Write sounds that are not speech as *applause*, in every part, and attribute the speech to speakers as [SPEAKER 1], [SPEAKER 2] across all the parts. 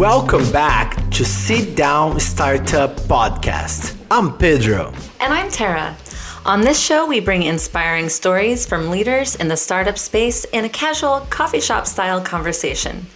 [SPEAKER 1] Welcome back to Sit Down Startup Podcast. I'm Pedro.
[SPEAKER 2] And I'm Tara. On this show, we bring inspiring stories from leaders in the startup space in a casual coffee shop style conversation.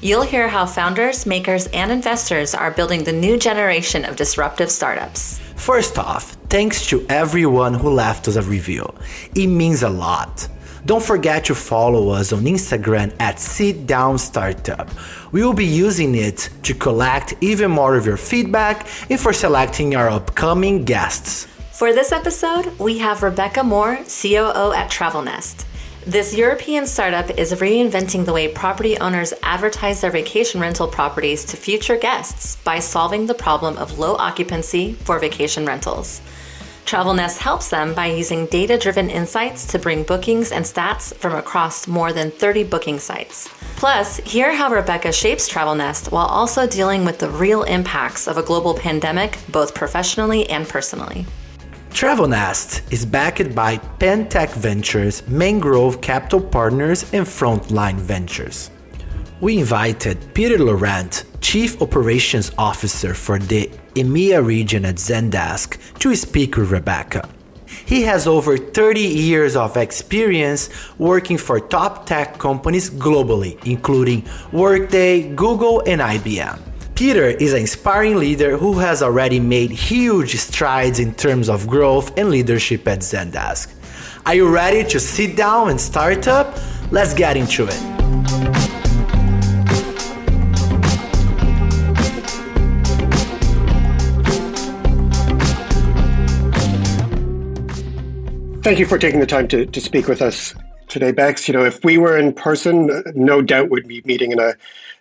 [SPEAKER 2] You'll hear how founders, makers, and investors are building the new generation of disruptive startups.
[SPEAKER 1] First off, thanks to everyone who left us a review. It means a lot. Don't forget to follow us on Instagram at Sit Down Startup. We will be using it to collect even more of your feedback and for selecting our upcoming guests.
[SPEAKER 2] For this episode, we have Rebecca Moore, COO at TravelNest. This European startup is reinventing the way property owners advertise their vacation rental properties to future guests by solving the problem of low occupancy for vacation rentals. TravelNest helps them by using data driven insights to bring bookings and stats from across more than 30 booking sites. Plus, hear how Rebecca shapes TravelNest while also dealing with the real impacts of a global pandemic, both professionally and personally.
[SPEAKER 1] TravelNest is backed by Pentech Ventures, Mangrove Capital Partners, and Frontline Ventures. We invited Peter Lorant, Chief Operations Officer for the EMEA region at Zendesk, to speak with Rebecca. He has over 30 years of experience working for top tech companies globally, including Workday, Google, and IBM. Peter is an inspiring leader who has already made huge strides in terms of growth and leadership at Zendesk. Are you ready to sit down and start up? Let's get into it.
[SPEAKER 3] Thank you for taking the time to, to speak with us today, Bex. You know, if we were in person, no doubt we'd be meeting in a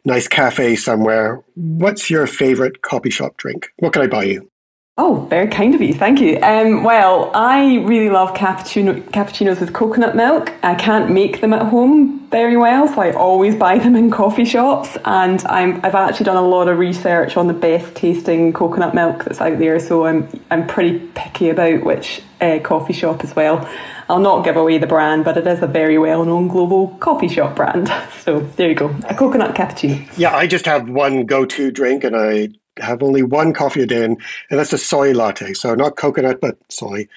[SPEAKER 3] nice cafe somewhere. What's your favorite coffee shop drink? What can I buy you?
[SPEAKER 4] Oh, very kind of you. Thank you. Um, well, I really love cappuccino, cappuccinos with coconut milk. I can't make them at home very well, so I always buy them in coffee shops. And I'm, I've actually done a lot of research on the best tasting coconut milk that's out there, so I'm, I'm pretty picky about which uh, coffee shop as well. I'll not give away the brand, but it is a very well known global coffee shop brand. *laughs* So there you go, a coconut cappuccino.
[SPEAKER 3] Yeah, I just have one go to drink and I have only one coffee a day, and, and that's a soy latte. So not coconut, but soy.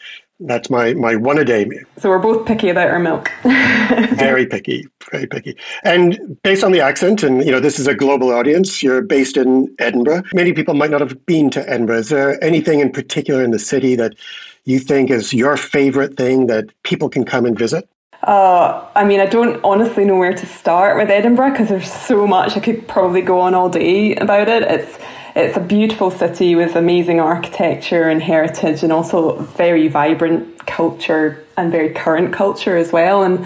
[SPEAKER 3] That's my, my one a day.
[SPEAKER 4] So we're both picky about our milk. *laughs*
[SPEAKER 3] very picky, very picky. And based on the accent, and you know, this is a global audience. You're based in Edinburgh. Many people might not have been to Edinburgh. Is there anything in particular in the city that you think is your favorite thing that people can come and visit?
[SPEAKER 4] Uh, I mean, I don't honestly know where to start with Edinburgh because there's so much. I could probably go on all day about it. It's it's a beautiful city with amazing architecture and heritage, and also very vibrant culture and very current culture as well. And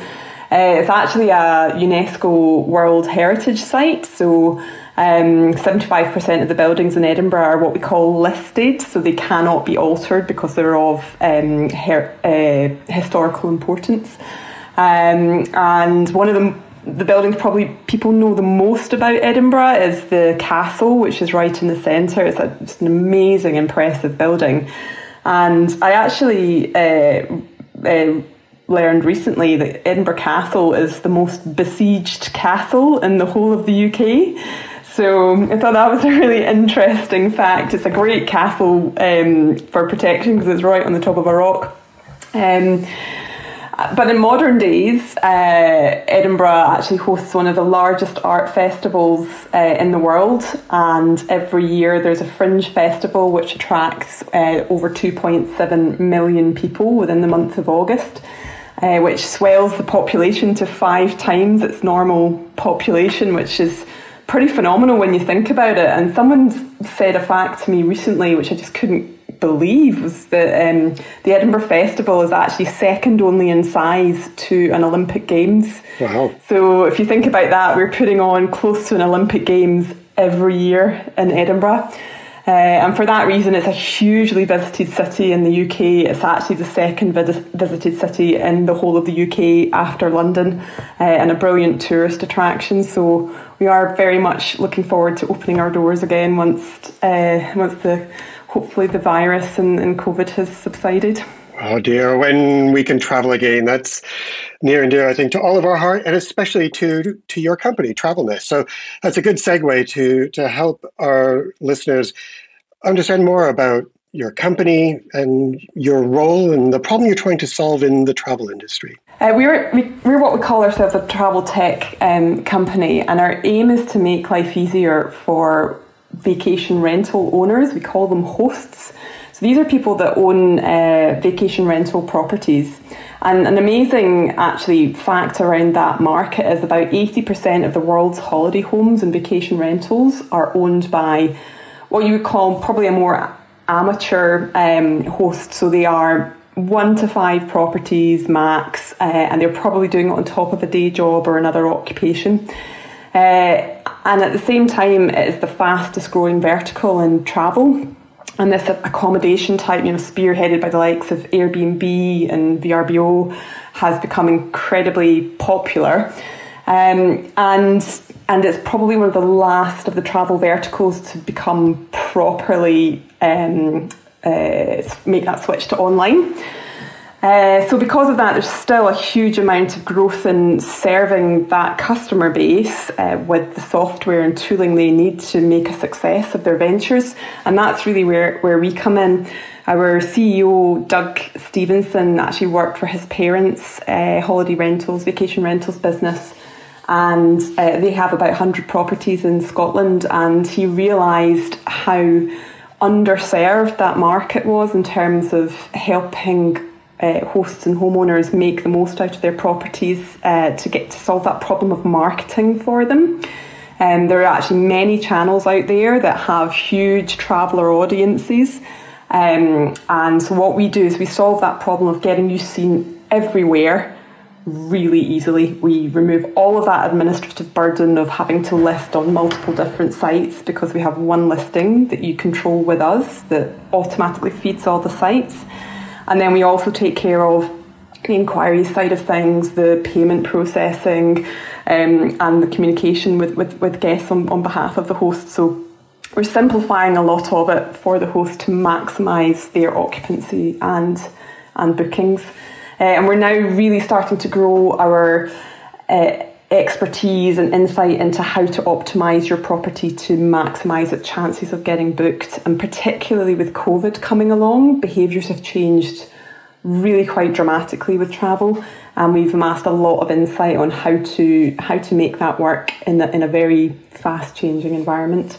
[SPEAKER 4] uh, it's actually a UNESCO World Heritage Site, so. Um, 75% of the buildings in Edinburgh are what we call listed, so they cannot be altered because they're of um, her- uh, historical importance. Um, and one of the the buildings probably people know the most about Edinburgh is the castle, which is right in the centre. It's a, an amazing, impressive building. And I actually uh, uh, learned recently that Edinburgh Castle is the most besieged castle in the whole of the UK. So I thought that was a really interesting fact. It's a great castle um, for protection because it's right on the top of a rock. Um, but in modern days, uh, Edinburgh actually hosts one of the largest art festivals uh, in the world, and every year there's a fringe festival which attracts uh, over 2.7 million people within the month of August. Uh, which swells the population to five times its normal population, which is pretty phenomenal when you think about it. And someone said a fact to me recently, which I just couldn't believe was that um, the Edinburgh Festival is actually second only in size to an Olympic Games.
[SPEAKER 3] Wow.
[SPEAKER 4] So if you think about that, we're putting on close to an Olympic Games every year in Edinburgh. Uh, and for that reason, it's a hugely visited city in the UK. It's actually the second vis- visited city in the whole of the UK after London, uh, and a brilliant tourist attraction. So we are very much looking forward to opening our doors again once uh, once the hopefully the virus and, and COVID has subsided.
[SPEAKER 3] Oh dear, when we can travel again, that's near and dear, I think, to all of our heart, and especially to to your company, TravelNest. So that's a good segue to to help our listeners understand more about your company and your role and the problem you're trying to solve in the travel industry.
[SPEAKER 4] Uh, we're, we, are we are what we call ourselves a travel tech um, company, and our aim is to make life easier for vacation rental owners. We call them hosts. So these are people that own uh, vacation rental properties. And an amazing actually fact around that market is about 80% of the world's holiday homes and vacation rentals are owned by what you would call probably a more amateur um, host. So they are one to five properties max, uh, and they're probably doing it on top of a day job or another occupation. Uh, and at the same time, it is the fastest growing vertical in travel and this accommodation type, you know, spearheaded by the likes of Airbnb and VRBO, has become incredibly popular. Um, and and it's probably one of the last of the travel verticals to become properly um, uh, make that switch to online. Uh, so because of that, there's still a huge amount of growth in serving that customer base uh, with the software and tooling they need to make a success of their ventures, and that's really where where we come in. Our CEO Doug Stevenson actually worked for his parents' uh, holiday rentals, vacation rentals business, and uh, they have about 100 properties in Scotland, and he realised how underserved that market was in terms of helping uh, hosts and homeowners make the most out of their properties uh, to get to solve that problem of marketing for them. Um, there are actually many channels out there that have huge traveller audiences. Um, and so, what we do is we solve that problem of getting you seen everywhere really easily. We remove all of that administrative burden of having to list on multiple different sites because we have one listing that you control with us that automatically feeds all the sites. And then we also take care of the inquiry side of things, the payment processing, um, and the communication with, with, with guests on, on behalf of the host. So we're simplifying a lot of it for the host to maximise their occupancy and and bookings. Uh, and we're now really starting to grow our uh, expertise and insight into how to optimize your property to maximize its chances of getting booked. And particularly with COVID coming along, behaviors have changed really quite dramatically with travel and we've amassed a lot of insight on how to how to make that work in, the, in a very fast changing environment.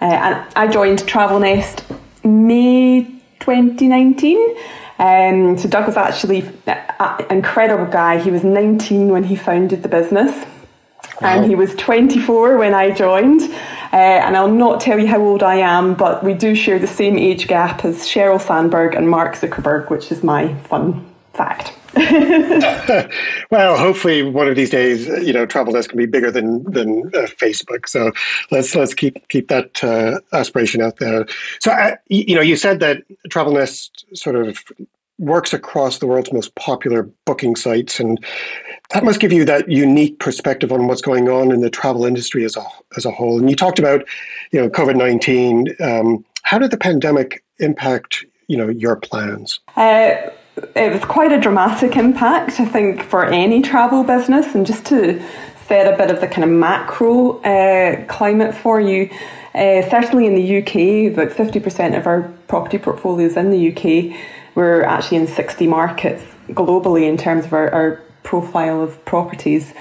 [SPEAKER 4] Uh, and I joined TravelNest May 2019 um, so Doug was actually an incredible guy. He was 19 when he founded the business. Wow. And he was 24 when I joined. Uh, and I'll not tell you how old I am, but we do share the same age gap as Sheryl Sandberg and Mark Zuckerberg, which is my fun fact. *laughs*
[SPEAKER 3] well, hopefully one of these days, you know, travel TravelNest can be bigger than than uh, Facebook. So let's let's keep keep that uh, aspiration out there. So uh, you know, you said that travel TravelNest sort of works across the world's most popular booking sites, and that must give you that unique perspective on what's going on in the travel industry as a as a whole. And you talked about, you know, COVID nineteen. Um, how did the pandemic impact you know your plans?
[SPEAKER 4] Uh, it was quite a dramatic impact, I think, for any travel business. And just to set a bit of the kind of macro uh, climate for you, uh, certainly in the UK, about 50% of our property portfolios in the UK, we're actually in 60 markets globally in terms of our, our profile of properties,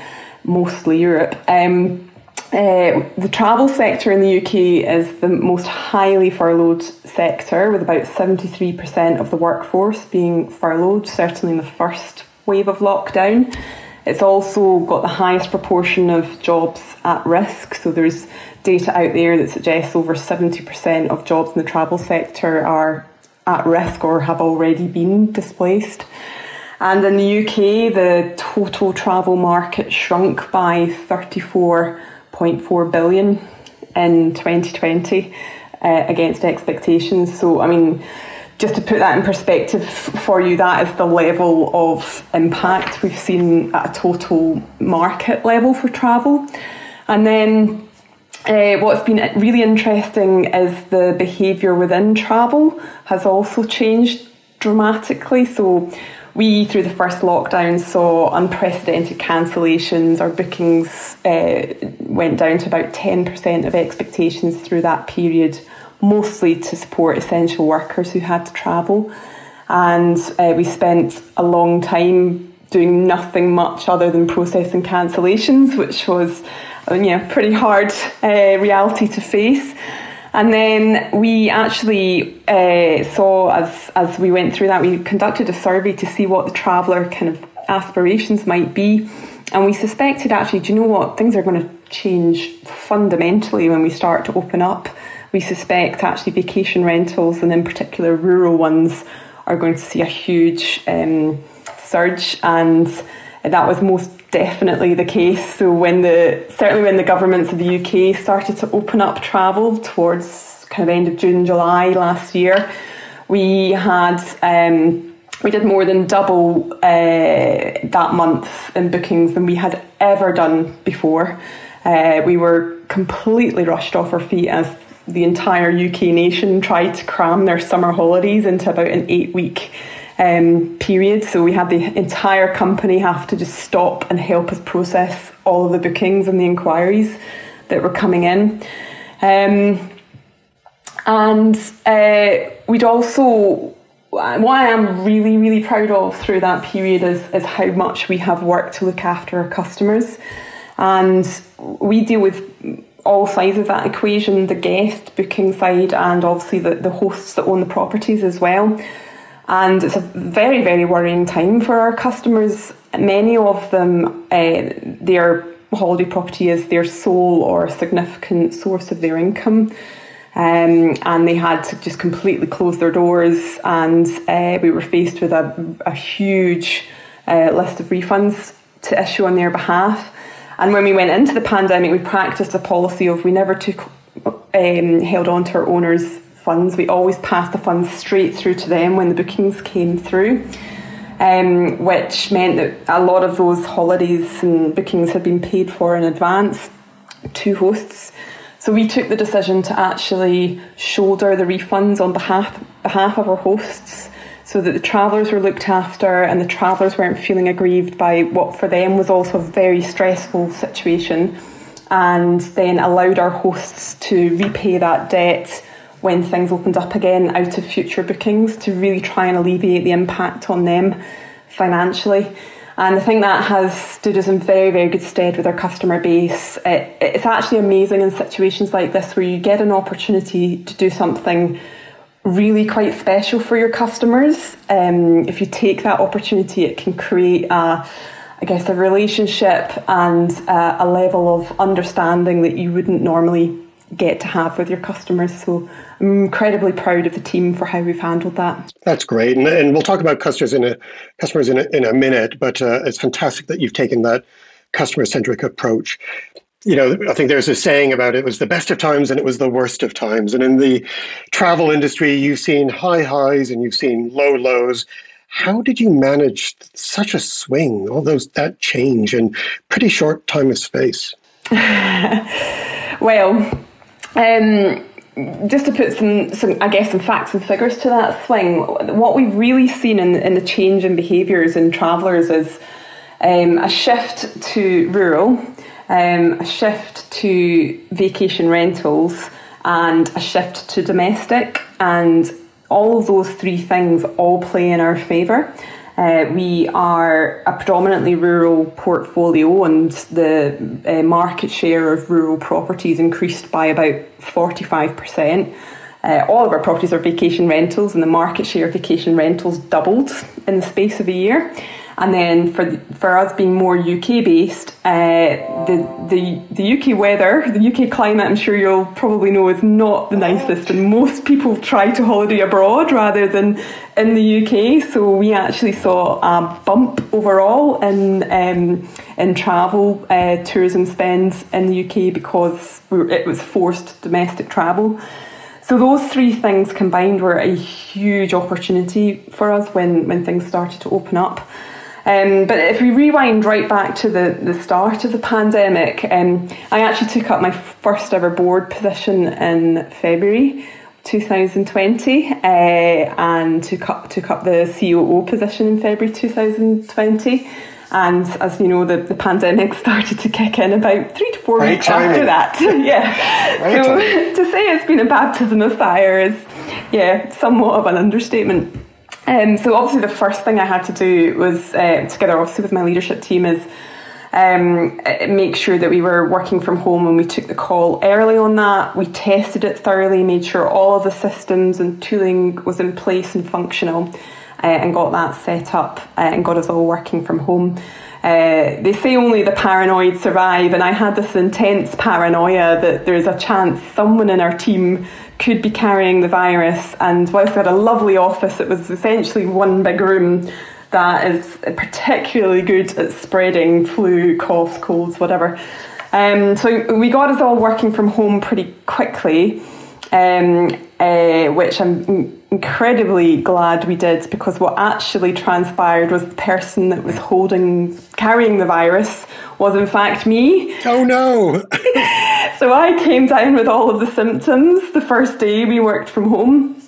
[SPEAKER 4] mostly Europe. Um, uh, the travel sector in the UK is the most highly furloughed sector, with about 73% of the workforce being furloughed, certainly in the first wave of lockdown. It's also got the highest proportion of jobs at risk. So there's data out there that suggests over 70% of jobs in the travel sector are at risk or have already been displaced. And in the UK, the total travel market shrunk by 34.4 billion in 2020 uh, against expectations. So, I mean, just to put that in perspective for you, that is the level of impact we've seen at a total market level for travel. And then uh, what's been really interesting is the behaviour within travel has also changed dramatically. So we, through the first lockdown, saw unprecedented cancellations. Our bookings uh, went down to about 10% of expectations through that period, mostly to support essential workers who had to travel. And uh, we spent a long time doing nothing much other than processing cancellations, which was uh, yeah, pretty hard uh, reality to face. And then we actually uh, saw, as, as we went through that, we conducted a survey to see what the traveller kind of aspirations might be. And we suspected actually, do you know what? Things are going to change fundamentally when we start to open up. We suspect actually vacation rentals, and in particular rural ones, are going to see a huge um, surge. And that was most definitely the case. So when the certainly when the governments of the UK started to open up travel towards kind of end of June, July last year, we had um, we did more than double uh, that month in bookings than we had ever done before. Uh, we were completely rushed off our feet as the entire UK nation tried to cram their summer holidays into about an eight week um, period. So we had the entire company have to just stop and help us process all of the bookings and the inquiries that were coming in. Um, and uh, we'd also, what I am really, really proud of through that period is, is how much we have worked to look after our customers. And we deal with all sides of that equation the guest booking side and obviously the, the hosts that own the properties as well. And it's a very, very worrying time for our customers. Many of them, uh, their holiday property is their sole or significant source of their income. Um, and they had to just completely close their doors, and uh, we were faced with a, a huge uh, list of refunds to issue on their behalf. And when we went into the pandemic, we practiced a policy of we never took um, held on to our owners' funds. We always passed the funds straight through to them when the bookings came through, um, which meant that a lot of those holidays and bookings had been paid for in advance to hosts. So we took the decision to actually shoulder the refunds on behalf behalf of our hosts so that the travellers were looked after and the travellers weren't feeling aggrieved by what for them was also a very stressful situation and then allowed our hosts to repay that debt when things opened up again out of future bookings to really try and alleviate the impact on them financially. And I think that has stood us in very, very good stead with our customer base. It, it's actually amazing in situations like this where you get an opportunity to do something really quite special for your customers. Um, if you take that opportunity, it can create a I guess a relationship and uh, a level of understanding that you wouldn't normally get to have with your customers. So incredibly proud of the team for how we've handled that.
[SPEAKER 3] That's great, and, and we'll talk about customers in a customers in a, in a minute. But uh, it's fantastic that you've taken that customer centric approach. You know, I think there's a saying about it was the best of times and it was the worst of times. And in the travel industry, you've seen high highs and you've seen low lows. How did you manage such a swing, all those that change in pretty short time of space? *laughs*
[SPEAKER 4] well, um, just to put some, some, I guess, some facts and figures to that swing, what we've really seen in, in the change in behaviours in travellers is um, a shift to rural, um, a shift to vacation rentals, and a shift to domestic. And all of those three things all play in our favour. Uh, we are a predominantly rural portfolio, and the uh, market share of rural properties increased by about 45%. Uh, all of our properties are vacation rentals, and the market share of vacation rentals doubled in the space of a year. And then for for us being more UK based, uh, the the the UK weather, the UK climate, I'm sure you'll probably know, is not the nicest, and most people try to holiday abroad rather than in the UK. So we actually saw a bump overall in um, in travel uh, tourism spends in the UK because we it was forced domestic travel. So those three things combined were a huge opportunity for us when when things started to open up. Um, but if we rewind right back to the, the start of the pandemic, um, I actually took up my first ever board position in February. 2020 uh, and took up, took up the COO position in February 2020. And as you know, the, the pandemic *laughs* started to kick in about three to four
[SPEAKER 3] right
[SPEAKER 4] weeks after that. *laughs* yeah. Right so *laughs* to say it's been a baptism of fire is, yeah, somewhat of an understatement. Um, so obviously the first thing I had to do was, uh, together obviously with my leadership team, is um, make sure that we were working from home and we took the call early on that. We tested it thoroughly, made sure all of the systems and tooling was in place and functional, uh, and got that set up uh, and got us all working from home. Uh, they say only the paranoid survive, and I had this intense paranoia that there's a chance someone in our team could be carrying the virus. And whilst we had a lovely office, it was essentially one big room that is particularly good at spreading flu, coughs, colds, whatever. Um, so we got us all working from home pretty quickly, um, uh, which I'm incredibly glad we did because what actually transpired was the person that was holding, carrying the virus was in fact me.
[SPEAKER 3] Oh no! *laughs*
[SPEAKER 4] so I came down with all of the symptoms the first day we worked from home.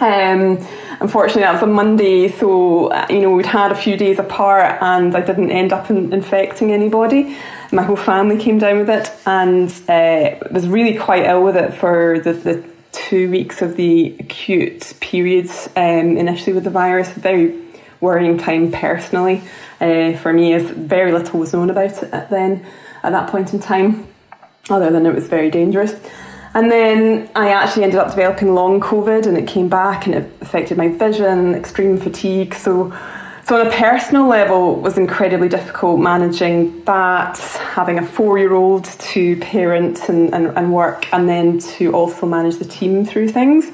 [SPEAKER 4] Um, unfortunately, that was a Monday, so uh, you know we'd had a few days apart, and I didn't end up in, infecting anybody. My whole family came down with it, and uh, was really quite ill with it for the, the two weeks of the acute periods um, initially with the virus. Very worrying time personally uh, for me, as very little was known about it then at that point in time, other than it was very dangerous. And then I actually ended up developing long COVID and it came back and it affected my vision, extreme fatigue. So, so on a personal level, was incredibly difficult managing that, having a four year old to parent and, and, and, work, and then to also manage the team through things.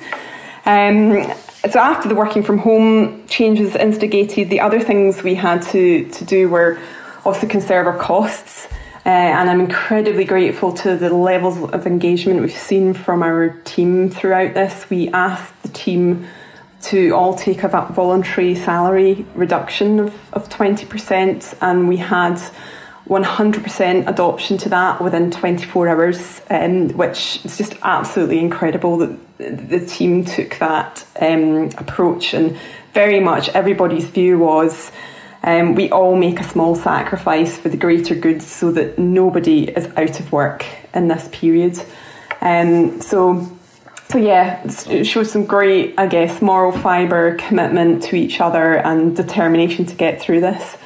[SPEAKER 4] Um, so after the working from home changes instigated, the other things we had to, to do were also conserve our costs. Uh, and I'm incredibly grateful to the levels of engagement we've seen from our team throughout this. We asked the team to all take a voluntary salary reduction of, of 20%, and we had 100% adoption to that within 24 hours, um, which is just absolutely incredible that the team took that um, approach. And very much everybody's view was um, we all make a small sacrifice for the greater good so that nobody is out of work in this period. Um, so, so yeah, it shows some great, I guess, moral fibre, commitment to each other, and determination to get through this.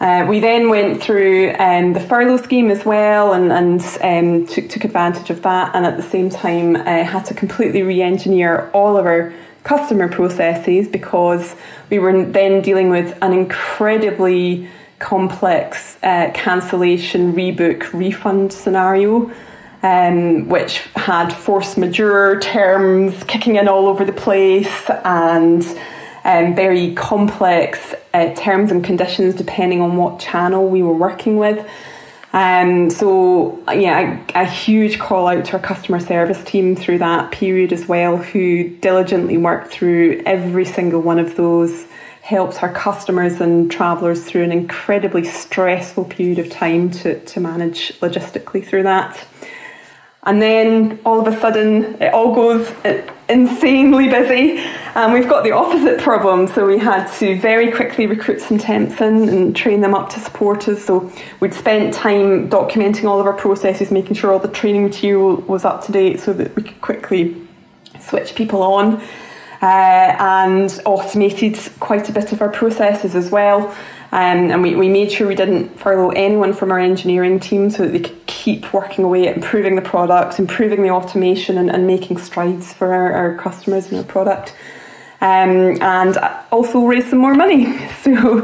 [SPEAKER 4] Uh, we then went through um, the furlough scheme as well and, and um, took, took advantage of that, and at the same time, uh, had to completely re engineer all of our customer processes because we were then dealing with an incredibly complex uh, cancellation, rebook, refund scenario. Um, which had force majeure terms kicking in all over the place and um, very complex uh, terms and conditions depending on what channel we were working with. Um, so yeah, a, a, huge call out to our customer service team through that period as well, who diligently worked through every single one of those, helped our customers and travellers through an incredibly stressful period of time to, to manage logistically through that. And then all of a sudden, it all goes insanely busy. And we've got the opposite problem. So we had to very quickly recruit some temps in and train them up to support us. So we'd spent time documenting all of our processes, making sure all the training material was up to date so that we could quickly switch people on. Uh, and automated quite a bit of our processes as well. Um, and we, we made sure we didn't furlough anyone from our engineering team so that they could keep working away at improving the product, improving the automation, and, and making strides for our, our customers and our product. Um, and also raise some more money. *laughs* So,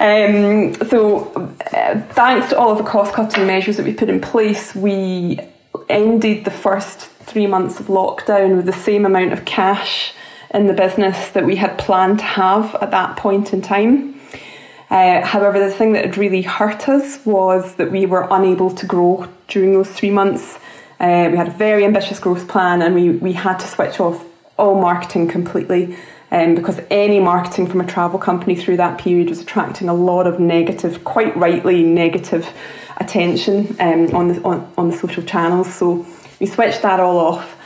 [SPEAKER 4] um, so uh, thanks to all of the cost cutting measures that we put in place, we ended the first three months of lockdown with the same amount of cash in the business that we had planned to have at that point in time. Uh, however, the thing that had really hurt us was that we were unable to grow during those three months. Uh, we had a very ambitious growth plan and we, we had to switch off all marketing completely um, because any marketing from a travel company through that period was attracting a lot of negative, quite rightly negative attention um, on, the, on, on the social channels. So we switched that all off.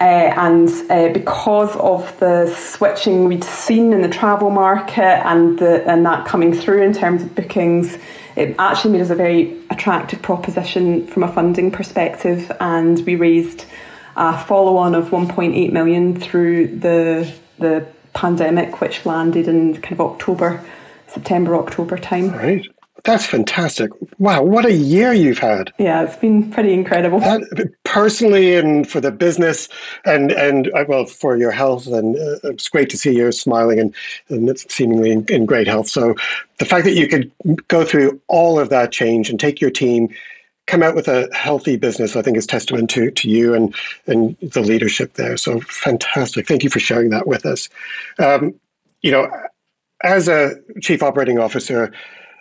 [SPEAKER 4] Uh, and uh, because of the switching we'd seen in the travel market and the, and that coming through in terms of bookings, it actually made us a very attractive proposition from a funding perspective. And we raised a follow-on of 1.8 million through the the pandemic, which landed in kind of October, September, October time.
[SPEAKER 3] Right. That's fantastic. Wow, what a year you've had.
[SPEAKER 4] Yeah, it's been pretty incredible.
[SPEAKER 3] That, personally and for the business and, and uh, well, for your health. And uh, it's great to see you smiling and, and seemingly in, in great health. So the fact that you could go through all of that change and take your team, come out with a healthy business, I think is testament to, to you and, and the leadership there. So fantastic. Thank you for sharing that with us. Um, you know, as a chief operating officer,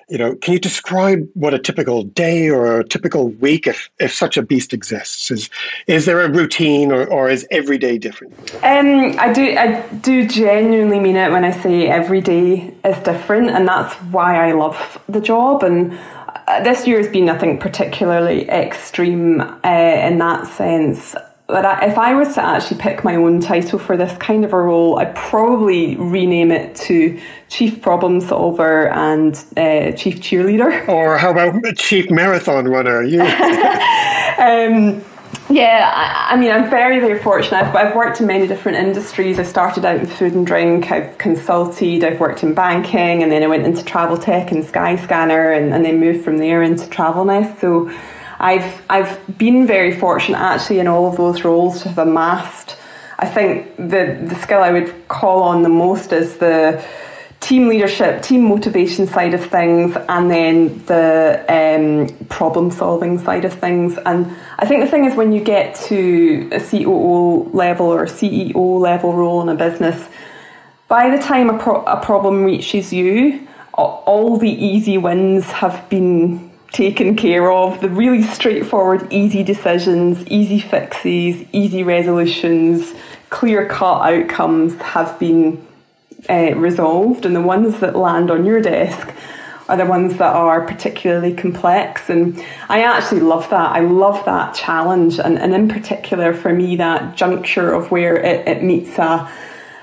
[SPEAKER 3] you know, can you describe what a typical day or a typical week, if, if such a beast exists, is is there a routine or, or is every day different?
[SPEAKER 4] Um, I do I do genuinely mean it when I say every day is different, and that's why I love the job. And uh, this year has been nothing particularly extreme uh, in that sense but I, if I was to actually pick my own title for this kind of a role, I'd probably rename it to Chief Problem Solver and uh, Chief Cheerleader. *laughs*
[SPEAKER 3] Or how about Chief Marathon Runner? You. *laughs*
[SPEAKER 4] um, yeah, I, I, mean, I'm very, very fortunate. I've, I've, worked in many different industries. I started out in food and drink, I've consulted, I've worked in banking, and then I went into travel tech and Skyscanner, and, and then moved from there into TravelNest. So I've I've been very fortunate actually in all of those roles to have amassed. I think the the skill I would call on the most is the team leadership, team motivation side of things, and then the um, problem solving side of things. And I think the thing is when you get to a COO level or a CEO level role in a business, by the time a, pro- a problem reaches you, all the easy wins have been taken care of, the really straightforward, easy decisions, easy fixes, easy resolutions, clear cut outcomes have been uh, resolved, and the ones that land on your desk are the ones that are particularly complex. And I actually love that. I love that challenge, and, and in particular for me, that juncture of where it, it meets a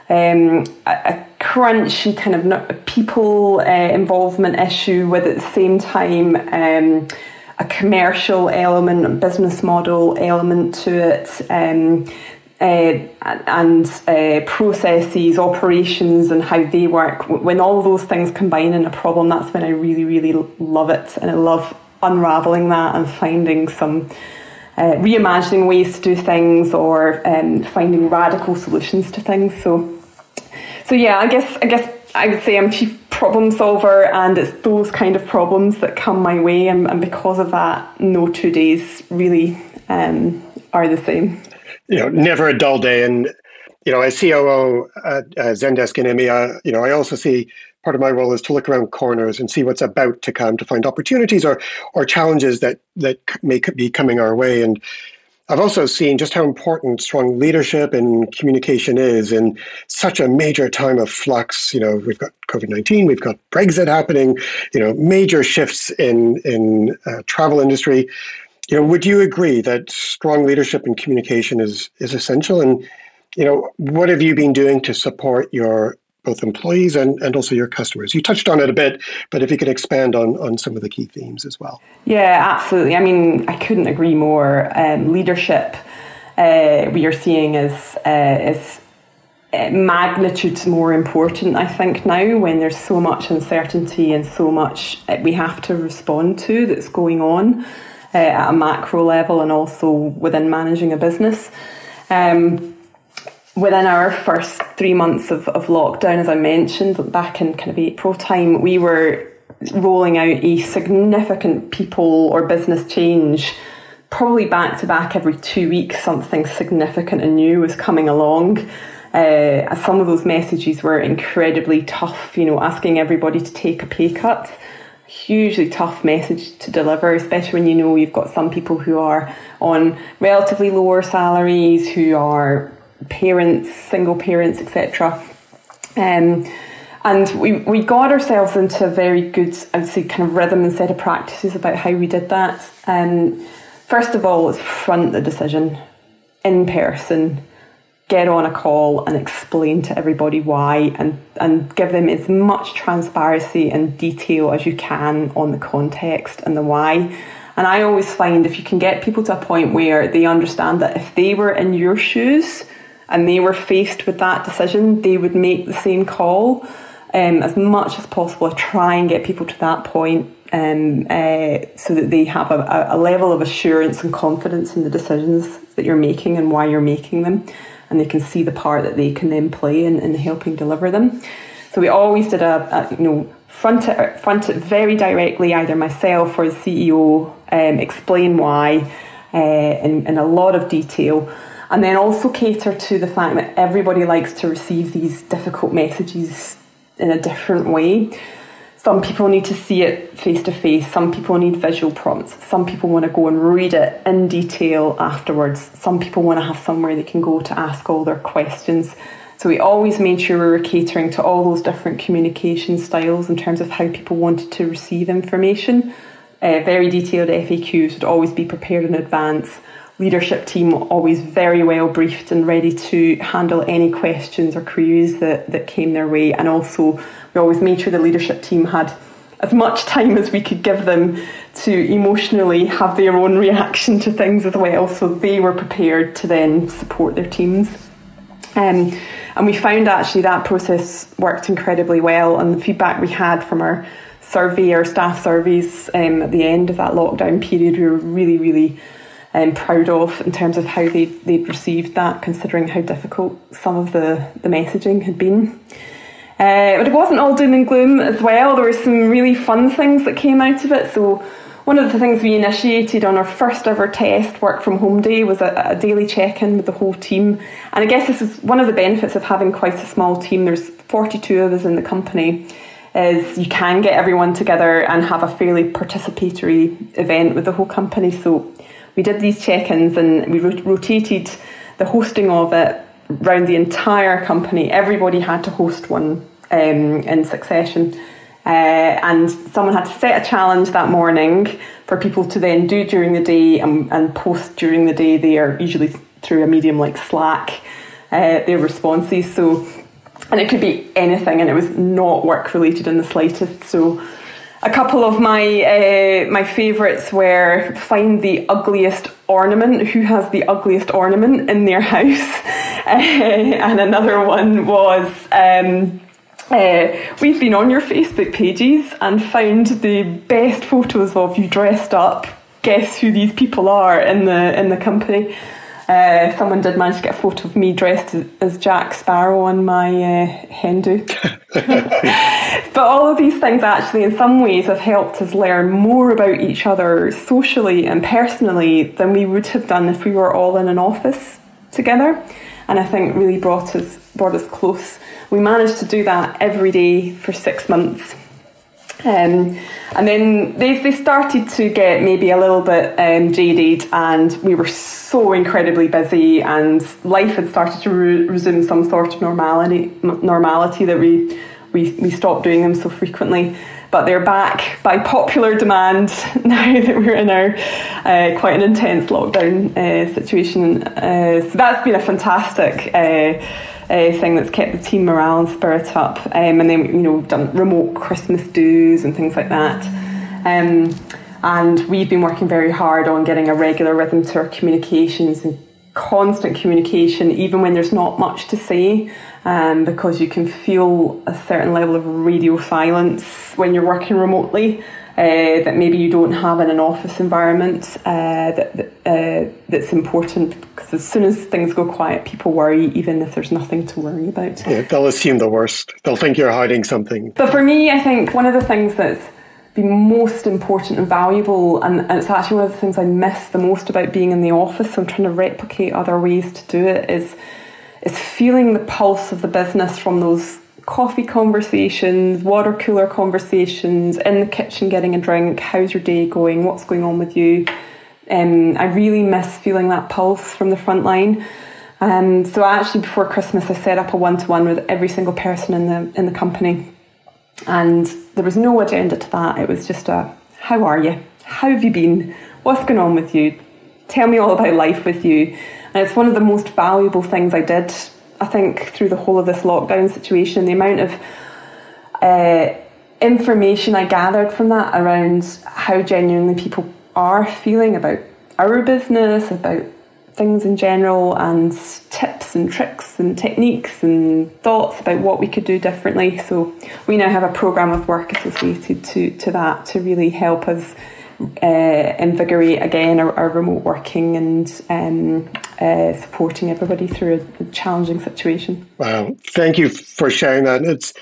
[SPEAKER 4] um, a, a, crunchy kind of people uh, involvement issue with at the same time um, a commercial element, business model element to it. Um, uh, and uh, processes, operations, and how they work. When all those things combine in a problem, that's when I really, really love it, and I love unraveling that and finding some uh, reimagining ways to do things or um, finding radical solutions to things. So so yeah, I guess I guess I would say I'm chief problem solver, and it's those kind of problems that come my way, and, and because of that, no two days really um, are the same.
[SPEAKER 3] You know, never a dull day, and you know, as COO at uh, Zendesk in EMEA, you know, I also see part of my role is to look around corners and see what's about to come, to find opportunities or or challenges that that may be coming our way, and I've also seen just how important strong leadership and communication is in such a major time of flux. You know, we've got COVID nineteen, we've got Brexit happening. You know, major shifts in in uh, travel industry. You know, would you agree that strong leadership and communication is is essential? And you know, what have you been doing to support your both employees and, and also your customers. You touched on it a bit, but if you could expand on, on some of the key themes as well.
[SPEAKER 4] Yeah, absolutely. I mean, I couldn't agree more. Um, leadership uh, we are seeing is, uh, is uh, magnitudes more important, I think, now when there's so much uncertainty and so much we have to respond to that's going on uh, at a macro level and also within managing a business. Um, within our first three months of, of lockdown, as I mentioned, back in kind of April time, we were rolling out a significant people or business change. Probably back to back every two weeks, something significant and new was coming along. Uh, some of those messages were incredibly tough, you know, asking everybody to take a pay cut. Hugely tough message to deliver, especially when you know you've got some people who are on relatively lower salaries, who are parents, single parents, etc. Um, and we, we got ourselves into a very good, I would say, kind of rhythm and set of practices about how we did that. Um, first of all, it's front the decision in person get on a call and explain to everybody why and, and give them as much transparency and detail as you can on the context and the why. And I always find if you can get people to a point where they understand that if they were in your shoes and they were faced with that decision, they would make the same call. Um, as much as possible, try and get people to that point um, uh, so that they have a, a level of assurance and confidence in the decisions that you're making and why you're making them and they can see the part that they can then play in, in helping deliver them. So we always did a, a you know front it front it very directly, either myself or the CEO, um, explain why uh, in, in a lot of detail, and then also cater to the fact that everybody likes to receive these difficult messages in a different way. Some people need to see it face to face. Some people need visual prompts. Some people want to go and read it in detail afterwards. Some people want to have somewhere they can go to ask all their questions. So we always made sure we were catering to all those different communication styles in terms of how people wanted to receive information. Uh, very detailed FAQs would always be prepared in advance. Leadership team always very well briefed and ready to handle any questions or queries that, that came their way. And also we always made sure the leadership team had as much time as we could give them to emotionally have their own reaction to things as well, so they were prepared to then support their teams. Um, and we found actually that process worked incredibly well, and the feedback we had from our survey, our staff surveys um, at the end of that lockdown period, we were really, really um, proud of in terms of how they, they'd received that, considering how difficult some of the, the messaging had been. Uh, but it wasn't all doom and gloom as well. There were some really fun things that came out of it. So, one of the things we initiated on our first ever test work from home day was a, a daily check in with the whole team. And I guess this is one of the benefits of having quite a small team. There's 42 of us in the company. Is you can get everyone together and have a fairly participatory event with the whole company. So we did these check-ins and we rotated the hosting of it around the entire company. Everybody had to host one um, in succession. Uh, and someone had to set a challenge that morning for people to then do during the day and, and post during the day They are usually through a medium like Slack, uh, their responses. So, and it could be anything, and it was not work related in the slightest. So, a couple of my uh, my favourites were find the ugliest ornament. Who has the ugliest ornament in their house? Uh, *laughs* and another one was. Um, uh, we've been on your Facebook pages and found the best photos of you dressed up. Guess who these people are in the in the company? Uh, someone did manage to get a photo of me dressed as Jack Sparrow on my uh, hen do. *laughs* *laughs* but all of these things actually, in some ways, have helped us learn more about each other socially and personally than we would have done if we were all in an office together. And I think really brought us brought us close. We managed to do that every day for six months um, and then they, they started to get maybe a little bit um, jaded, and we were so incredibly busy, and life had started to re- resume some sort of normality, normality that we, we, we stopped doing them so frequently. But they're back by popular demand *laughs* now that we're in our uh, quite an intense lockdown uh, situation. Uh, so that's been a fantastic uh, thing that's kept the team morale and spirit up. Um, and then, you know, we've done remote Christmas do's and things like that. Um, and we've been working very hard on getting a regular rhythm to our communications and constant communication, even when there's not much to say, um, because you can feel a certain level of radio silence when you're working remotely uh, that maybe you don't have in an office environment uh, that, that uh, that's important because as soon as things go quiet, people worry, even if there's nothing to worry about.
[SPEAKER 3] Yeah, they'll assume the worst. They'll think you're hiding something.
[SPEAKER 4] But for me, I think one of the things that's been most important and valuable, and, and it's actually one of the things I miss the most about being in the office. So I'm trying to replicate other ways to do it. Is is feeling the pulse of the business from those coffee conversations, water cooler conversations, in the kitchen getting a drink, how's your day going, what's going on with you. Um, I really miss feeling that pulse from the front line. Um, so actually before Christmas I set up a one-to-one with every single person in the in the company. And there was no agenda to that. It was just a how are you? How have you been? What's going on with you? Tell me all about life with you And it's one of the most valuable things I did, I think, through the whole of this lockdown situation. The amount of uh, information I gathered from that around how genuinely people are feeling about our business, about things in general, and tips and tricks and techniques and thoughts about what we could do differently. So we now have a program of work associated to, to that to really help us uh, invigorate again our, our, remote working and um, uh, supporting everybody through a, a, challenging situation.
[SPEAKER 3] Wow, thank you for sharing that. It's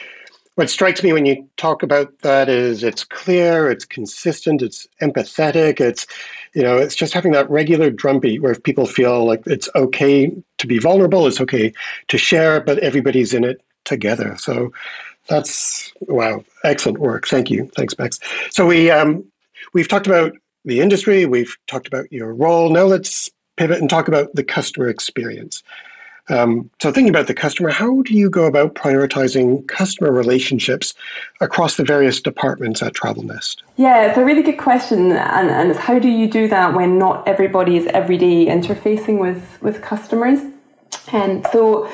[SPEAKER 3] what strikes me when you talk about that is it's clear, it's consistent, it's empathetic, it's you know, it's just having that regular drumbeat where people feel like it's okay to be vulnerable, it's okay to share, but everybody's in it together. So that's wow, excellent work. Thank you. Thanks, Bex. So we um, we've talked about the industry, we've talked about your role. Now let's pivot and talk about the customer experience. Um, so, thinking about the customer, how do you go about prioritizing customer relationships across the various departments at TravelNest?
[SPEAKER 4] Yeah, it's a really good question, and, and it's how do you do that when not everybody is every day interfacing with with customers? And so,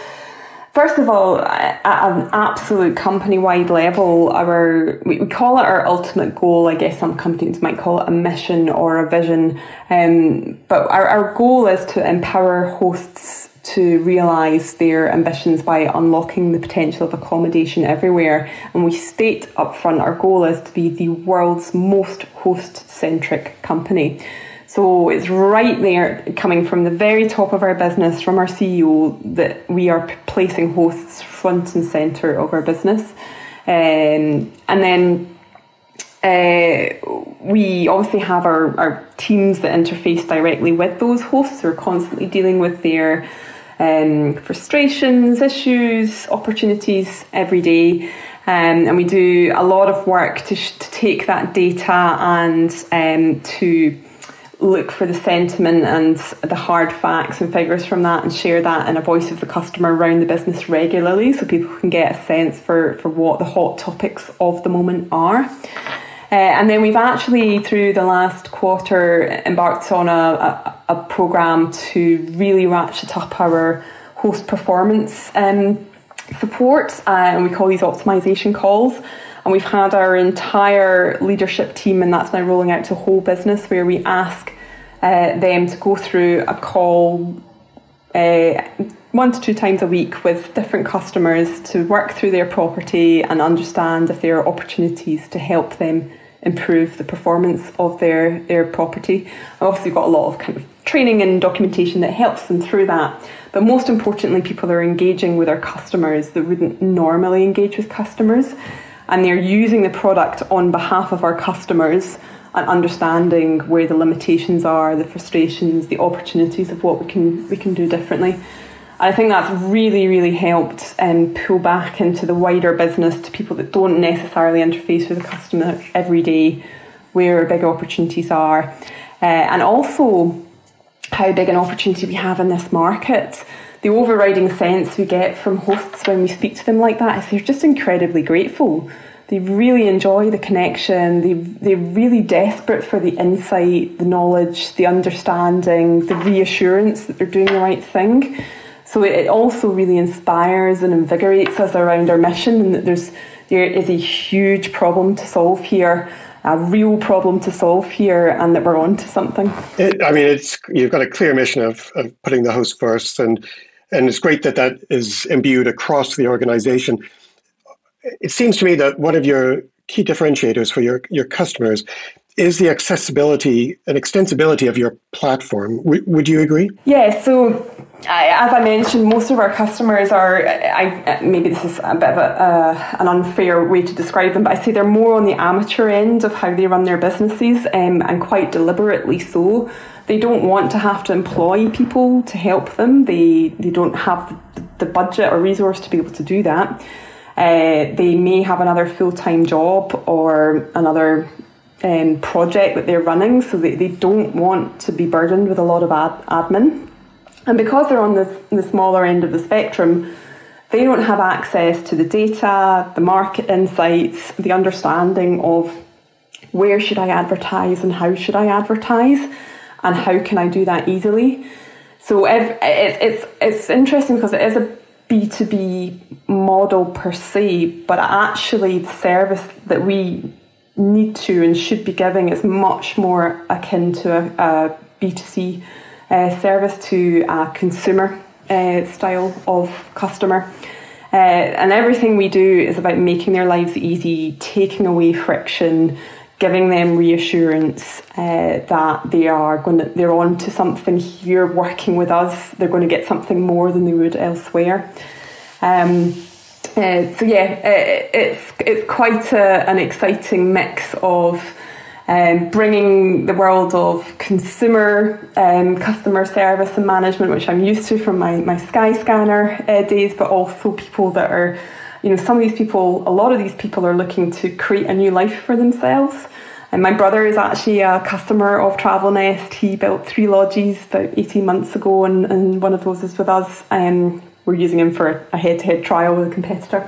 [SPEAKER 4] First of all, at an absolute company wide level, our we, call it our ultimate goal. I guess some companies might call it a mission or a vision. Um, but our, our goal is to empower hosts to realise their ambitions by unlocking the potential of accommodation everywhere. And we state up front our goal is to be the world's most host centric company. So it's right there, coming from the very top of our business, from our CEO, that we are placing hosts front and centre of our business. Um, and then uh, we obviously have our, our teams that interface directly with those hosts who are constantly dealing with their um, frustrations, issues, opportunities every day. Um, and we do a lot of work to, sh- to take that data and um, to look for the sentiment and the hard facts and figures from that and share that in a voice of the customer around the business regularly so people can get a sense for, for what the hot topics of the moment are. Uh, and then we've actually, through the last quarter, embarked on a, a, a program to really ratchet up our host performance um, support, uh, and we call these optimization calls. And we've had our entire leadership team, and that's now rolling out to whole business, where we ask uh, them to go through a call uh, one to two times a week with different customers to work through their property and understand if there are opportunities to help them improve the performance of their, their property. I've obviously got a lot of kind of training and documentation that helps them through that. But most importantly, people are engaging with our customers that wouldn't normally engage with customers and they're using the product on behalf of our customers and understanding where the limitations are, the frustrations, the opportunities of what we can we can do differently. I think that's really, really helped um, pull back into the wider business to people that don't necessarily interface with the customer every day, where big opportunities are, uh, and also how big an opportunity we have in this market the overriding sense we get from hosts when we speak to them like that is they're just incredibly grateful. They really enjoy the connection. They, they're really desperate for the insight, the knowledge, the understanding, the reassurance that they're doing the right thing. So it also really inspires and invigorates us around our mission and that there's there is a huge problem to solve here a real problem to solve here and that we're on to something.
[SPEAKER 3] It, I mean, it's you've got a clear mission of, of putting the host first, and and it's great that that is imbued across the organization. It seems to me that one of your key differentiators for your, your customers is the accessibility and extensibility of your platform. W- would you agree?
[SPEAKER 4] Yeah, so as I mentioned, most of our customers are, I, maybe this is a bit of a, uh, an unfair way to describe them, but I say they're more on the amateur end of how they run their businesses um, and quite deliberately so. They don't want to have to employ people to help them, they, they don't have the, the budget or resource to be able to do that. Uh, they may have another full time job or another um, project that they're running, so they, they don't want to be burdened with a lot of ad- admin. And because they're on this, the smaller end of the spectrum, they don't have access to the data, the market insights, the understanding of where should I advertise and how should I advertise and how can I do that easily. So it's, it's, it's interesting because it is a B2B model per se, but actually the service that we need to and should be giving is much more akin to a a B2C uh, service to a consumer uh, style of customer. Uh, and everything we do is about making their lives easy, taking away friction, giving them reassurance uh, that they are going to, they're on to something here working with us. They're going to get something more than they would elsewhere. Um, uh, so yeah, uh, it's it's quite a, an exciting mix of um, bringing the world of consumer um, customer service and management, which I'm used to from my, my Skyscanner uh, days, but also people that are, you know, some of these people, a lot of these people are looking to create a new life for themselves. And my brother is actually a customer of TravelNest. He built three lodges about 18 months ago, and, and one of those is with us. Um, we're using him for a head to head trial with a competitor.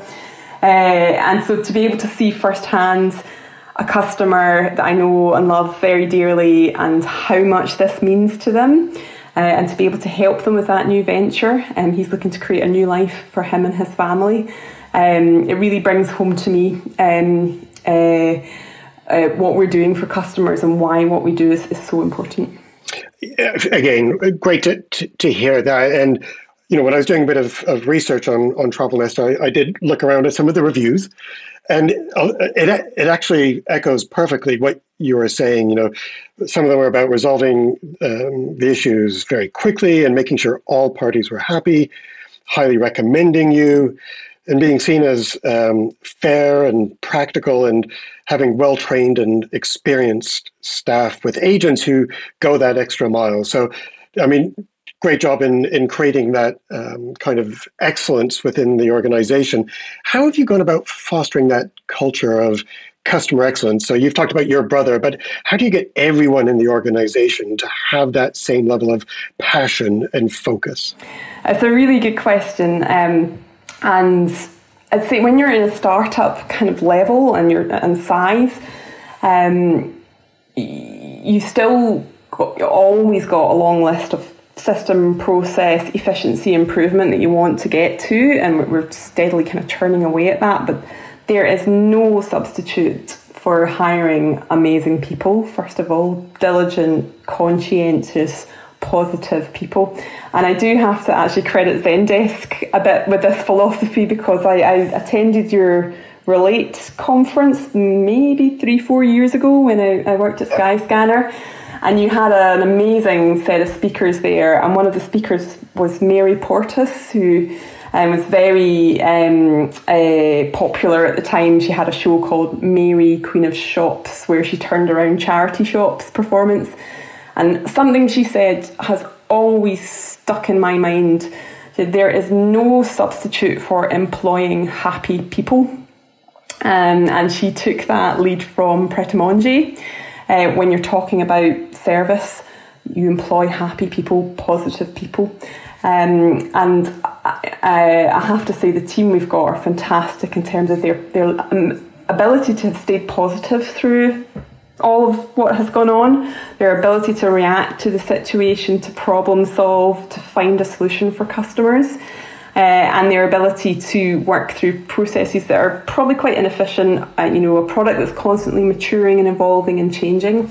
[SPEAKER 4] Uh, and so to be able to see firsthand a customer that I know and love very dearly and how much this means to them. Uh, and to be able to help them with that new venture. And um, he's looking to create a new life for him and his family. Um, it really brings home to me um, uh, uh, what we're doing for customers and why what we do is, is so important.
[SPEAKER 3] Again, great to, to, to hear that. And you know, when I was doing a bit of, of research on on TravelNest, I, I did look around at some of the reviews, and uh, it it actually echoes perfectly what you were saying. You know, some of them were about resolving um, the issues very quickly and making sure all parties were happy, highly recommending you, and being seen as um, fair and practical, and having well trained and experienced staff with agents who go that extra mile. So, I mean, great job in in creating that um, kind of excellence within the organization. How have you gone about fostering that culture of customer excellence? So you've talked about your brother, but how do you get everyone in the organization to have that same level of passion and focus?
[SPEAKER 4] It's a really good question, um, and I'd say when you're in a startup kind of level and you're and size, um, you still got, you always got a long list of system process efficiency improvement that you want to get to and we're steadily kind of turning away at that but there is no substitute for hiring amazing people. First of all diligent conscientious positive people. And I do have to actually credit Zendesk a bit with this philosophy because I, I attended your relate conference maybe three four years ago when I, I worked at Skyscanner and you had an amazing set of speakers there. And one of the speakers was Mary Portas, who um, was very um, uh, popular at the time. She had a show called Mary, Queen of Shops, where she turned around charity shops performance. And something she said has always stuck in my mind that there is no substitute for employing happy people. Um, and she took that lead from Pret. Uh, when you're talking about service, you employ happy people, positive people. Um, and I, I, have to say, the team we've got are fantastic in terms of their, their um, ability to have stayed positive through all of what has gone on, their ability to react to the situation, to problem solve, to find a solution for customers uh, and their ability to work through processes that are probably quite inefficient. Uh, you know, a product that's constantly maturing and evolving and changing.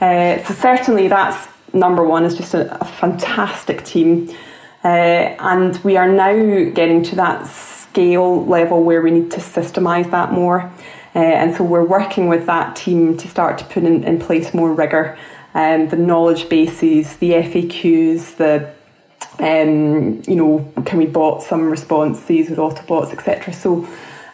[SPEAKER 4] Uh, so certainly that's number one. Is just a, a fantastic team, uh, and we are now getting to that scale level where we need to systemize that more. Uh, and so we're working with that team to start to put in, in place more rigor, um, the knowledge bases, the FAQs, the um, you know, can we bot some responses with Autobots, etc. So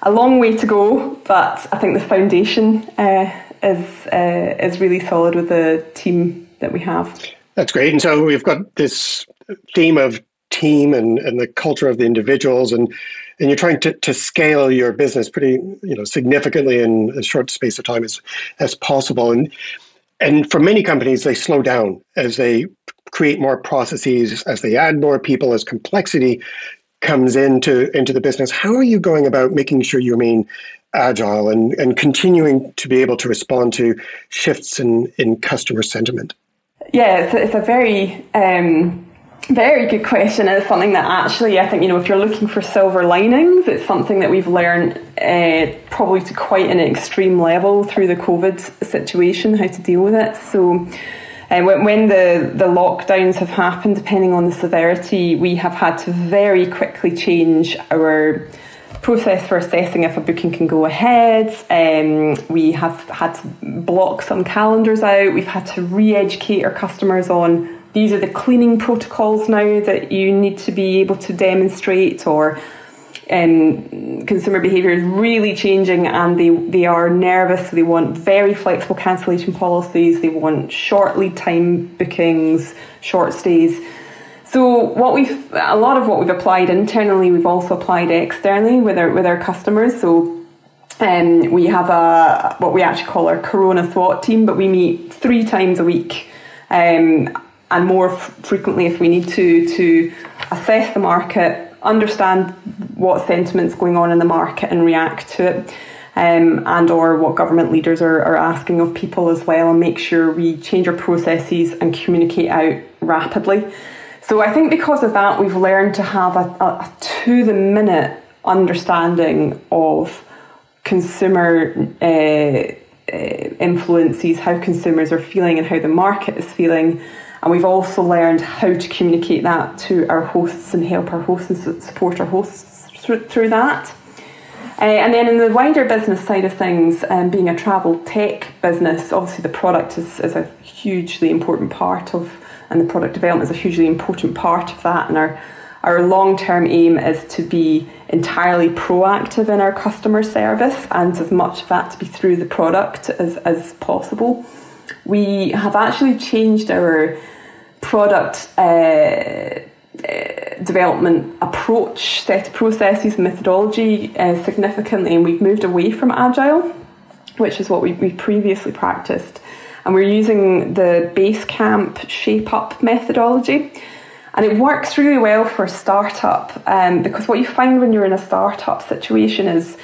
[SPEAKER 4] a long way to go, but I think the foundation uh, is uh, is really solid with the team that we have.
[SPEAKER 3] That's great. And so we've got this theme of team and, and the culture of the individuals and and you're trying to, to scale your business pretty you know significantly in a short space of time as as possible and and for many companies they slow down as they create more processes, as they add more people, as complexity comes into into the business, how are you going about making sure you remain agile and, and continuing to be able to respond to shifts in, in customer sentiment?
[SPEAKER 4] Yeah, it's, it's a very um, Very good question. It's something that actually I think you know if you're looking for silver linings, it's something that we've learned uh, probably to quite an extreme level through the COVID situation how to deal with it. So. Uh, when, when the, the lockdowns have happened, depending on the severity, we have had to very quickly change our process for assessing if a booking can go ahead. Um, we have had to block some calendars out. We've had to re educate our customers on these are the cleaning protocols now that you need to be able to demonstrate or um, consumer behaviour is really changing and they, they are nervous. They want very flexible cancellation policies. They want short lead time bookings, short stays. So what we've a lot of what we've applied internally, we've also applied externally with our with our customers. So um, we have a what we actually call our Corona SWAT team, but we meet three times a week. Um, and more f- frequently if we need to to assess the market, understand what sentiment's going on in the market and react to it. Um, and or what government leaders are, are asking of people as well and make sure we change our processes and communicate out rapidly. So I think because of that we've learned to have a, a, to the minute understanding of consumer uh, uh, influences, how consumers are feeling and how the market is feeling and we've also learned how to communicate that to our hosts and help our hosts and support our hosts through, that. Uh, and then in the wider business side of things, um, being a travel tech business, obviously the product is, is a hugely important part of, and the product development is a hugely important part of that. And our, our long term aim is to be entirely proactive in our customer service and as much of that to be through the product as, as possible we have actually changed our product uh, uh, development approach, set processes, methodology uh, significantly, and we've moved away from agile, which is what we, we previously practiced. And we're using the Basecamp Shape Up methodology. And it works really well for a startup um, because what you find when you're in a startup situation is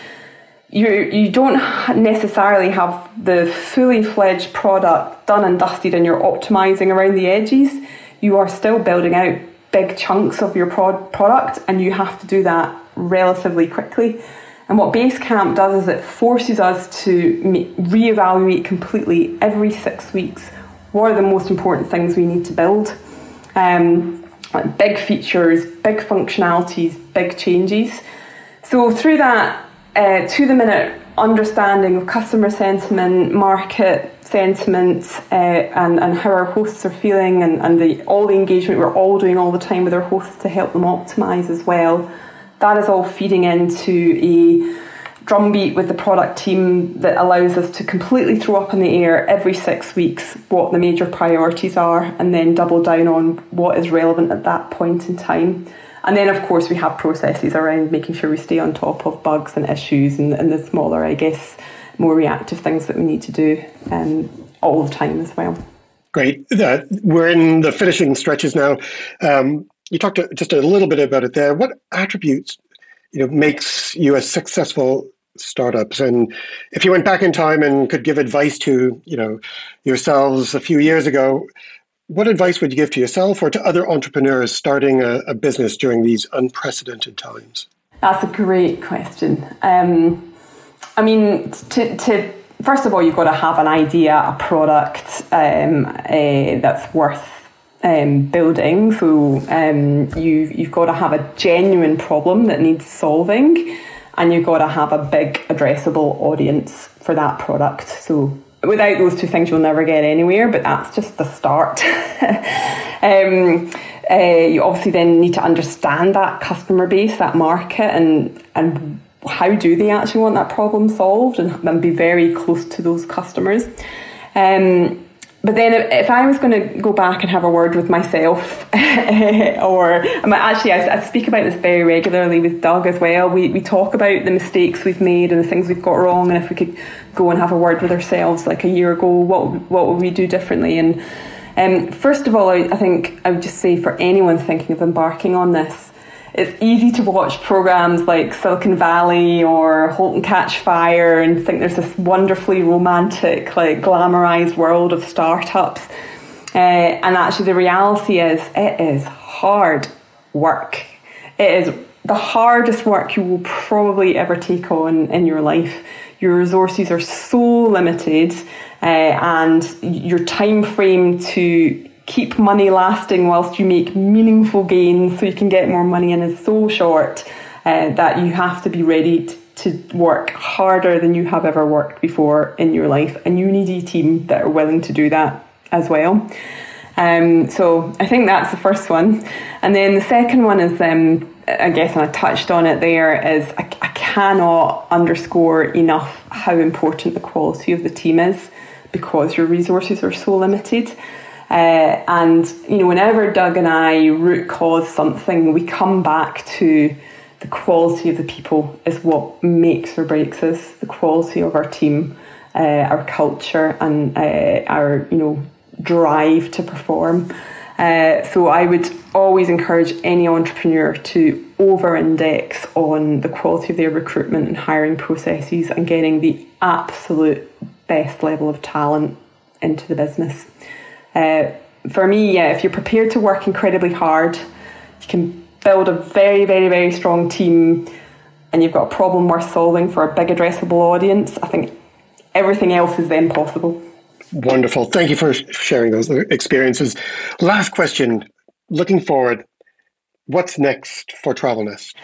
[SPEAKER 4] you you don't necessarily have the fully fledged product done and dusted and you're optimizing around the edges. You are still building out big chunks of your prod product and you have to do that relatively quickly. And what Basecamp does is it forces us to reevaluate completely every six weeks what are the most important things we need to build. Um, big features big functionalities big changes. So through that uh, to the minute understanding of customer sentiment, market sentiment, uh, and, and how our hosts are feeling, and, and the, all the engagement we're all doing all the time with our hosts to help them optimize as well. That is all feeding into a drumbeat with the product team that allows us to completely throw up in the air every six weeks what the major priorities are and then double down on what is relevant at that point in time. And then, of course, we have processes around making sure we stay on top of bugs and issues and, and the smaller, I guess, more reactive things that we need to do um, all the time as well.
[SPEAKER 3] Great. Uh, we're in the finishing stretches now. Um, you talked just a little bit about it there. What attributes, you know, makes you a successful startups? And if you went back in time and could give advice to, you know, yourselves a few years ago, what advice would you give to yourself or to other entrepreneurs starting a, a business during these unprecedented times?
[SPEAKER 4] That's a great question. Um, I mean, to, to, first of all, you've got to have an idea, a product um, uh, that's worth um, building. So um, you you've got to have a genuine problem that needs solving, and you've got to have a big addressable audience for that product. So without those two things, you'll never get anywhere, but that's just the start. *laughs* um, uh, you obviously then need to understand that customer base, that market, and and how do they actually want that problem solved, and, and be very close to those customers. Um, but then if I was going to go back and have a word with myself, *laughs* or actually, I, I, speak about this very regularly with Doug as well. We, we talk about the mistakes we've made and the things we've got wrong, and if we could go and have a word with ourselves like a year ago, what what would we do differently? And um, first of all, I, I think I would just say for anyone thinking of embarking on this, it's easy to watch programs like Silicon Valley or *Halt and Catch Fire* and think there's this wonderfully romantic, like glamorized world of startups. Uh, and actually, the reality is, it is hard work. It is the hardest work you will probably ever take on in your life. Your resources are so limited, uh, and your time frame to keep money lasting whilst you make meaningful gains so you can get more money in is so short uh, that you have to be ready to, to work harder than you have ever worked before in your life. And you need a team that are willing to do that as well. Um, so I think that's the first one. And then the second one is, um, I guess, and I touched on it there, is I, I cannot underscore enough how important the quality of the team is because your resources are so limited. Uh, and you know, whenever Doug and I root cause something, we come back to the quality of the people is what makes or breaks us. The quality of our team, uh, our culture, and uh, our you know drive to perform. Uh, so I would always encourage any entrepreneur to over-index on the quality of their recruitment and hiring processes and getting the absolute best level of talent into the business. Uh, for me, yeah, if you're prepared to work incredibly hard, you can build a very, very, very strong team and you've got a problem worth solving for a big addressable audience, I think everything else is then possible.
[SPEAKER 3] Wonderful. Thank you for sharing those experiences. Last question. Looking forward, what's next for TravelNest?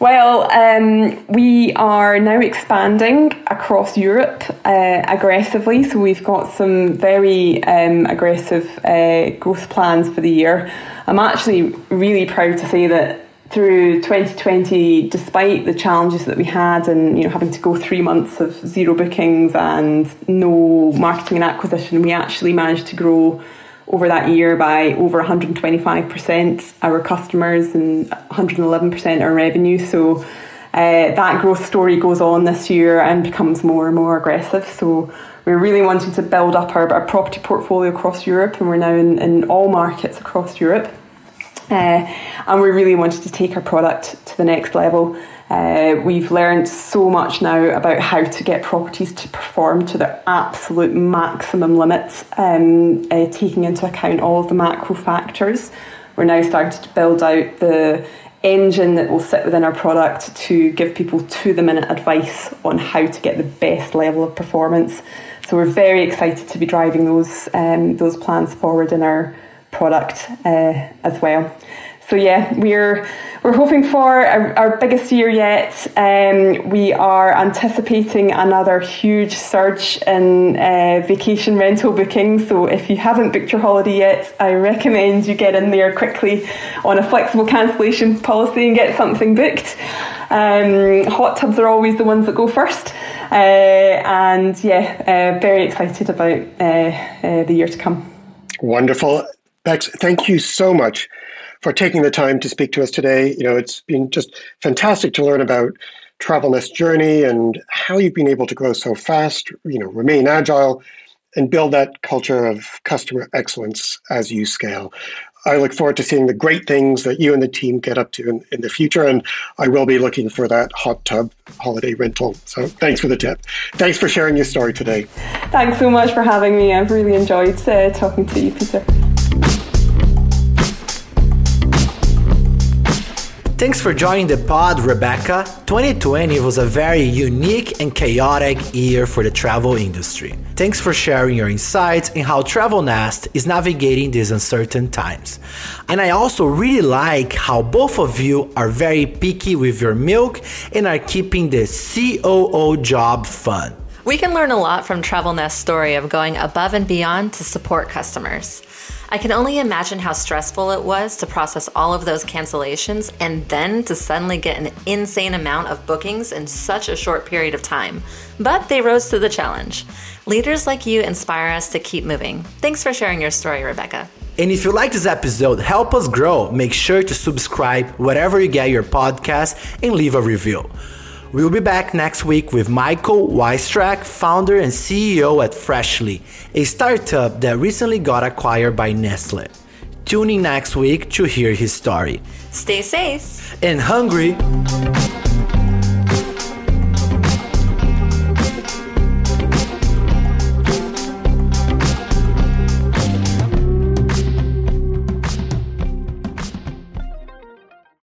[SPEAKER 4] Well, um, we are now expanding across Europe uh, aggressively. So we've got some very um, aggressive uh, growth plans for the year. I'm actually really proud to say that through 2020, despite the challenges that we had and you know having to go three months of zero bookings and no marketing and acquisition, we actually managed to grow over that year by over 125% our customers and 111% our revenue. So uh, that growth story goes on this year and becomes more and more aggressive. So we're really wanting to build up our, our property portfolio across Europe, and we're now in, in all markets across Europe. Uh, and we really wanted to take our product to the next level. Uh, we've learned so much now about how to get properties to perform to their absolute maximum limits, um, uh, taking into account all of the macro factors. We're now starting to build out the engine that will sit within our product to give people to the minute advice on how to get the best level of performance. So we're very excited to be driving those um, those plans forward in our product uh, as well. So yeah, we're we're hoping for our, our biggest year yet. Um, we are anticipating another huge surge in uh, vacation rental bookings. So if you haven't booked your holiday yet, I recommend you get in there quickly on a flexible cancellation policy and get something booked. Um, hot tubs are always the ones that go first, uh, and yeah, uh, very excited about uh, uh, the year to come.
[SPEAKER 3] Wonderful. Bex, thank you so much for taking the time to speak to us today. You know, it's been just fantastic to learn about TravelNest journey and how you've been able to grow so fast, you know, remain agile and build that culture of customer excellence as you scale. I look forward to seeing the great things that you and the team get up to in, in the future. And I will be looking for that hot tub holiday rental. So thanks for the tip. Thanks for sharing your story today.
[SPEAKER 4] Thanks so much for having me. I've really enjoyed uh, talking to you, Peter.
[SPEAKER 1] Thanks for joining the pod, Rebecca. 2020 was a very unique and chaotic year for the travel industry. Thanks for sharing your insights and how TravelNest is navigating these uncertain times. And I also really like how both of you are very picky with your milk and are keeping the COO job fun.
[SPEAKER 2] We can learn a lot from TravelNest's story of going above and beyond to support customers. I can only imagine how stressful it was to process all of those cancellations and then to suddenly get an insane amount of bookings in such a short period of time. But they rose to the challenge. Leaders like you inspire us to keep moving. Thanks for sharing your story, Rebecca.
[SPEAKER 1] And if you like this episode, help us grow. Make sure to subscribe wherever you get your podcast and leave a review. We'll be back next week with Michael Wystrach, founder and CEO at Freshly, a startup that recently got acquired by Nestle. Tune in next week to hear his story.
[SPEAKER 2] Stay safe
[SPEAKER 1] and hungry.